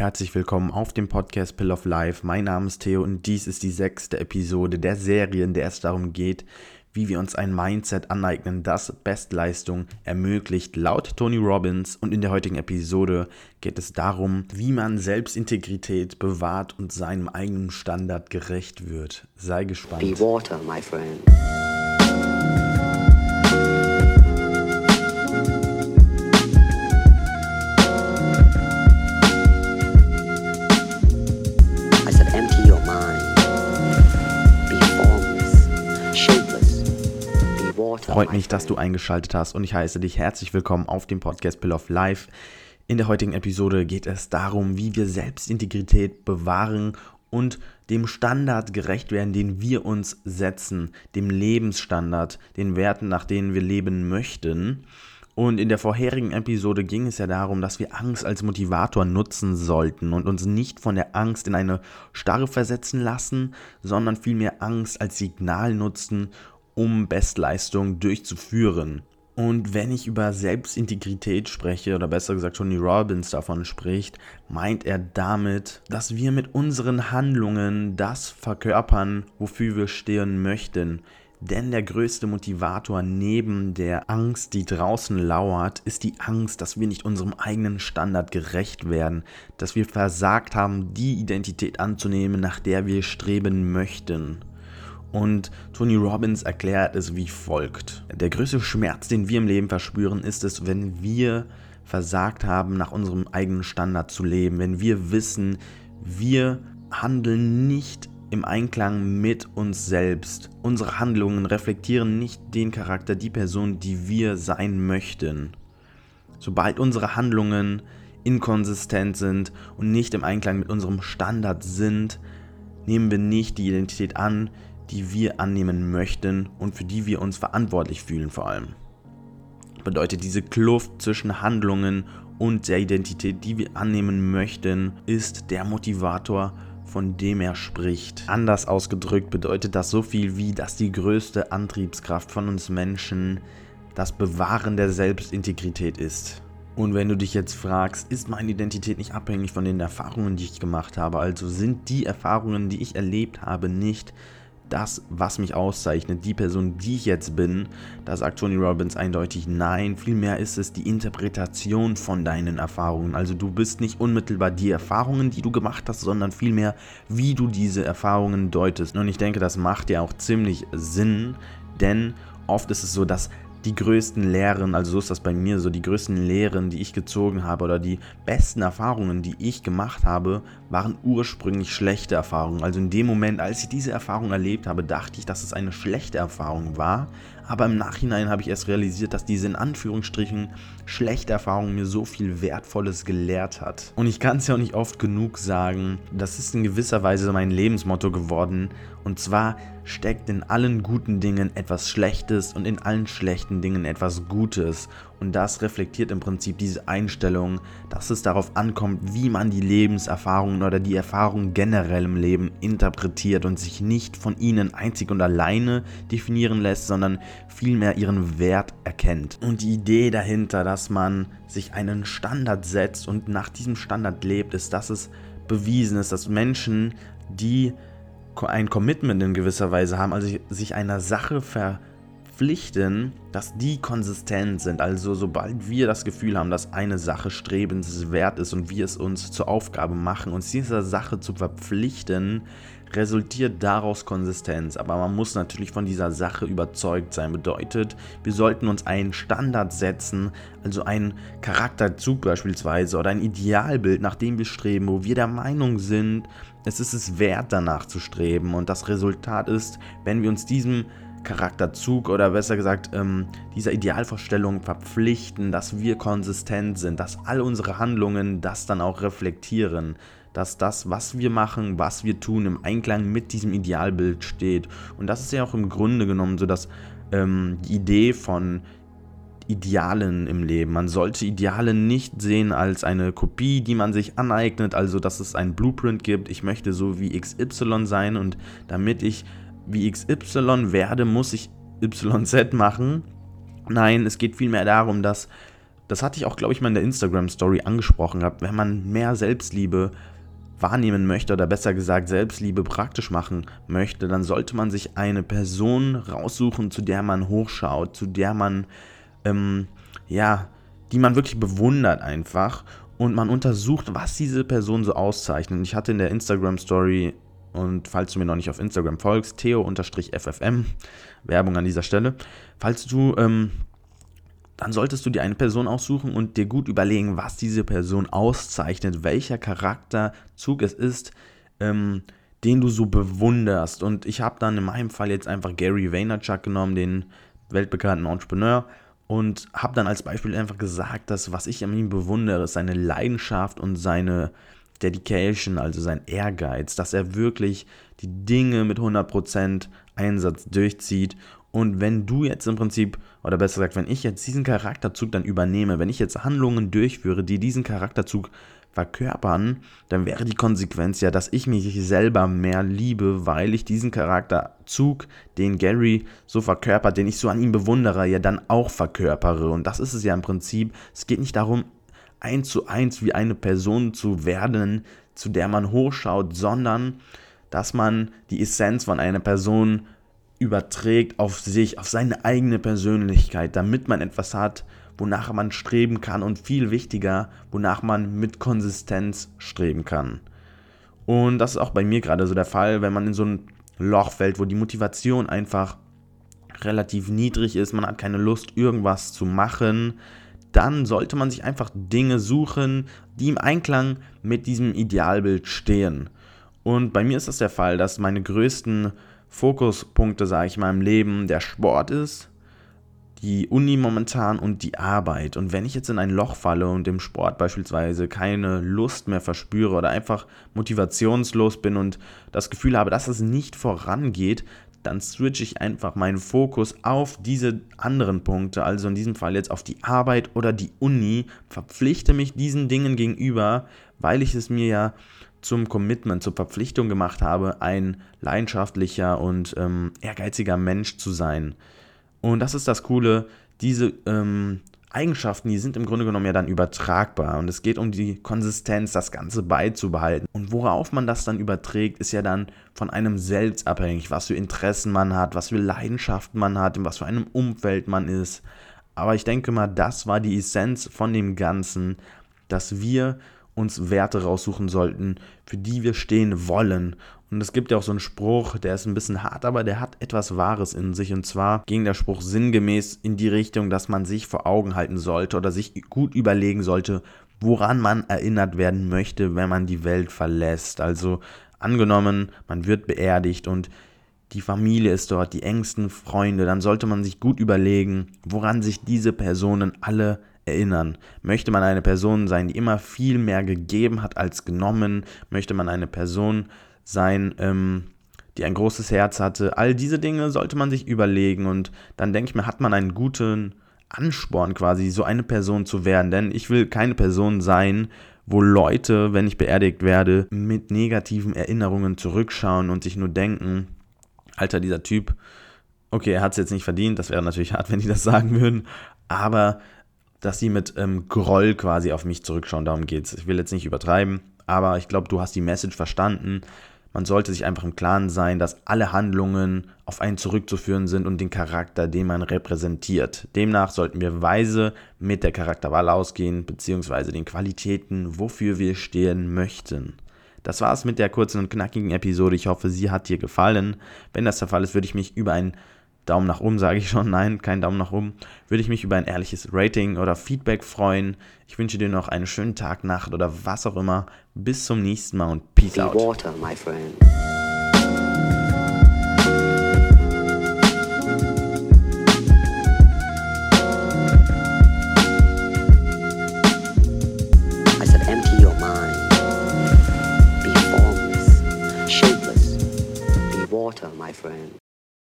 Herzlich willkommen auf dem Podcast Pill of Life. Mein Name ist Theo und dies ist die sechste Episode der Serie, in der es darum geht, wie wir uns ein Mindset aneignen, das Bestleistung ermöglicht, laut Tony Robbins. Und in der heutigen Episode geht es darum, wie man Selbstintegrität bewahrt und seinem eigenen Standard gerecht wird. Sei gespannt. Be water, my friend. Freut mich, dass du eingeschaltet hast und ich heiße dich herzlich willkommen auf dem Podcast Pill of Life. In der heutigen Episode geht es darum, wie wir Selbstintegrität bewahren und dem Standard gerecht werden, den wir uns setzen, dem Lebensstandard, den Werten, nach denen wir leben möchten. Und in der vorherigen Episode ging es ja darum, dass wir Angst als Motivator nutzen sollten und uns nicht von der Angst in eine Starre versetzen lassen, sondern vielmehr Angst als Signal nutzen, um Bestleistung durchzuführen. Und wenn ich über Selbstintegrität spreche, oder besser gesagt Tony Robbins davon spricht, meint er damit, dass wir mit unseren Handlungen das verkörpern, wofür wir stehen möchten. Denn der größte Motivator neben der Angst, die draußen lauert, ist die Angst, dass wir nicht unserem eigenen Standard gerecht werden, dass wir versagt haben, die Identität anzunehmen, nach der wir streben möchten. Und Tony Robbins erklärt es wie folgt. Der größte Schmerz, den wir im Leben verspüren, ist es, wenn wir versagt haben, nach unserem eigenen Standard zu leben. Wenn wir wissen, wir handeln nicht im Einklang mit uns selbst. Unsere Handlungen reflektieren nicht den Charakter, die Person, die wir sein möchten. Sobald unsere Handlungen inkonsistent sind und nicht im Einklang mit unserem Standard sind, nehmen wir nicht die Identität an, die wir annehmen möchten und für die wir uns verantwortlich fühlen vor allem. Bedeutet, diese Kluft zwischen Handlungen und der Identität, die wir annehmen möchten, ist der Motivator, von dem er spricht. Anders ausgedrückt bedeutet das so viel wie, dass die größte Antriebskraft von uns Menschen das Bewahren der Selbstintegrität ist. Und wenn du dich jetzt fragst, ist meine Identität nicht abhängig von den Erfahrungen, die ich gemacht habe? Also sind die Erfahrungen, die ich erlebt habe, nicht das, was mich auszeichnet, die Person, die ich jetzt bin, da sagt Tony Robbins eindeutig nein. Vielmehr ist es die Interpretation von deinen Erfahrungen. Also du bist nicht unmittelbar die Erfahrungen, die du gemacht hast, sondern vielmehr, wie du diese Erfahrungen deutest. Und ich denke, das macht ja auch ziemlich Sinn, denn oft ist es so, dass die größten Lehren, also so ist das bei mir so, die größten Lehren, die ich gezogen habe oder die besten Erfahrungen, die ich gemacht habe, waren ursprünglich schlechte Erfahrungen. Also in dem Moment, als ich diese Erfahrung erlebt habe, dachte ich, dass es eine schlechte Erfahrung war. Aber im Nachhinein habe ich erst realisiert, dass diese in Anführungsstrichen schlechte Erfahrung mir so viel Wertvolles gelehrt hat. Und ich kann es ja auch nicht oft genug sagen, das ist in gewisser Weise mein Lebensmotto geworden. Und zwar steckt in allen guten Dingen etwas Schlechtes und in allen schlechten Dingen etwas Gutes. Und das reflektiert im Prinzip diese Einstellung, dass es darauf ankommt, wie man die Lebenserfahrungen oder die Erfahrungen generell im Leben interpretiert und sich nicht von ihnen einzig und alleine definieren lässt, sondern vielmehr ihren Wert erkennt. Und die Idee dahinter, dass man sich einen Standard setzt und nach diesem Standard lebt, ist, dass es bewiesen ist, dass Menschen, die ein Commitment in gewisser Weise haben, also sich einer Sache verpflichten, dass die konsistent sind. Also sobald wir das Gefühl haben, dass eine Sache strebenswert ist und wir es uns zur Aufgabe machen, uns dieser Sache zu verpflichten, resultiert daraus Konsistenz. Aber man muss natürlich von dieser Sache überzeugt sein. Bedeutet, wir sollten uns einen Standard setzen, also einen Charakterzug beispielsweise oder ein Idealbild, nach dem wir streben, wo wir der Meinung sind, es ist es wert, danach zu streben. Und das Resultat ist, wenn wir uns diesem Charakterzug oder besser gesagt ähm, dieser Idealvorstellung verpflichten, dass wir konsistent sind, dass all unsere Handlungen das dann auch reflektieren, dass das, was wir machen, was wir tun, im Einklang mit diesem Idealbild steht. Und das ist ja auch im Grunde genommen so, dass ähm, die Idee von Idealen im Leben. Man sollte Ideale nicht sehen als eine Kopie, die man sich aneignet, also dass es ein Blueprint gibt. Ich möchte so wie XY sein und damit ich wie XY werde, muss ich YZ machen. Nein, es geht vielmehr darum, dass das hatte ich auch, glaube ich, mal in der Instagram-Story angesprochen gehabt, wenn man mehr Selbstliebe wahrnehmen möchte oder besser gesagt Selbstliebe praktisch machen möchte, dann sollte man sich eine Person raussuchen, zu der man hochschaut, zu der man, ähm, ja, die man wirklich bewundert einfach und man untersucht, was diese Person so auszeichnet. Ich hatte in der Instagram-Story und falls du mir noch nicht auf Instagram folgst, theo-ffm, Werbung an dieser Stelle, falls du ähm, dann solltest du dir eine Person aussuchen und dir gut überlegen, was diese Person auszeichnet, welcher Charakterzug es ist, ähm, den du so bewunderst. Und ich habe dann in meinem Fall jetzt einfach Gary Vaynerchuk genommen, den weltbekannten Entrepreneur, und habe dann als Beispiel einfach gesagt, dass was ich an ihm bewundere, ist seine Leidenschaft und seine Dedication, also sein Ehrgeiz, dass er wirklich die Dinge mit 100% Einsatz durchzieht und wenn du jetzt im Prinzip, oder besser gesagt, wenn ich jetzt diesen Charakterzug dann übernehme, wenn ich jetzt Handlungen durchführe, die diesen Charakterzug verkörpern, dann wäre die Konsequenz ja, dass ich mich selber mehr liebe, weil ich diesen Charakterzug, den Gary so verkörpert, den ich so an ihm bewundere, ja dann auch verkörpere. Und das ist es ja im Prinzip. Es geht nicht darum, eins zu eins wie eine Person zu werden, zu der man hochschaut, sondern dass man die Essenz von einer Person überträgt auf sich, auf seine eigene Persönlichkeit, damit man etwas hat, wonach man streben kann und viel wichtiger, wonach man mit Konsistenz streben kann. Und das ist auch bei mir gerade so der Fall, wenn man in so ein Loch fällt, wo die Motivation einfach relativ niedrig ist, man hat keine Lust, irgendwas zu machen, dann sollte man sich einfach Dinge suchen, die im Einklang mit diesem Idealbild stehen. Und bei mir ist das der Fall, dass meine größten Fokuspunkte, sage ich mal, im Leben der Sport ist, die Uni momentan und die Arbeit. Und wenn ich jetzt in ein Loch falle und im Sport beispielsweise keine Lust mehr verspüre oder einfach motivationslos bin und das Gefühl habe, dass es nicht vorangeht, dann switche ich einfach meinen Fokus auf diese anderen Punkte, also in diesem Fall jetzt auf die Arbeit oder die Uni, verpflichte mich diesen Dingen gegenüber, weil ich es mir ja zum Commitment, zur Verpflichtung gemacht habe, ein leidenschaftlicher und ähm, ehrgeiziger Mensch zu sein. Und das ist das Coole, diese ähm, Eigenschaften, die sind im Grunde genommen ja dann übertragbar. Und es geht um die Konsistenz, das Ganze beizubehalten. Und worauf man das dann überträgt, ist ja dann von einem selbst abhängig, was für Interessen man hat, was für Leidenschaften man hat, in was für einem Umfeld man ist. Aber ich denke mal, das war die Essenz von dem Ganzen, dass wir uns Werte raussuchen sollten, für die wir stehen wollen. Und es gibt ja auch so einen Spruch, der ist ein bisschen hart, aber der hat etwas Wahres in sich. Und zwar ging der Spruch sinngemäß in die Richtung, dass man sich vor Augen halten sollte oder sich gut überlegen sollte, woran man erinnert werden möchte, wenn man die Welt verlässt. Also angenommen, man wird beerdigt und die Familie ist dort, die engsten Freunde, dann sollte man sich gut überlegen, woran sich diese Personen alle erinnern? Möchte man eine Person sein, die immer viel mehr gegeben hat als genommen? Möchte man eine Person sein, ähm, die ein großes Herz hatte? All diese Dinge sollte man sich überlegen und dann denke ich mir, hat man einen guten Ansporn quasi, so eine Person zu werden. Denn ich will keine Person sein, wo Leute, wenn ich beerdigt werde, mit negativen Erinnerungen zurückschauen und sich nur denken, Alter, dieser Typ, okay, er hat es jetzt nicht verdient, das wäre natürlich hart, wenn die das sagen würden, aber dass sie mit ähm, Groll quasi auf mich zurückschauen. Darum geht es. Ich will jetzt nicht übertreiben, aber ich glaube, du hast die Message verstanden. Man sollte sich einfach im Klaren sein, dass alle Handlungen auf einen zurückzuführen sind und den Charakter, den man repräsentiert. Demnach sollten wir weise mit der Charakterwahl ausgehen, beziehungsweise den Qualitäten, wofür wir stehen möchten. Das war's mit der kurzen und knackigen Episode. Ich hoffe, sie hat dir gefallen. Wenn das der Fall ist, würde ich mich über ein Daumen nach oben sage ich schon, nein, kein Daumen nach oben, würde ich mich über ein ehrliches Rating oder Feedback freuen. Ich wünsche dir noch einen schönen Tag, Nacht oder was auch immer. Bis zum nächsten Mal und Peace Be out. water, my friend. My friend.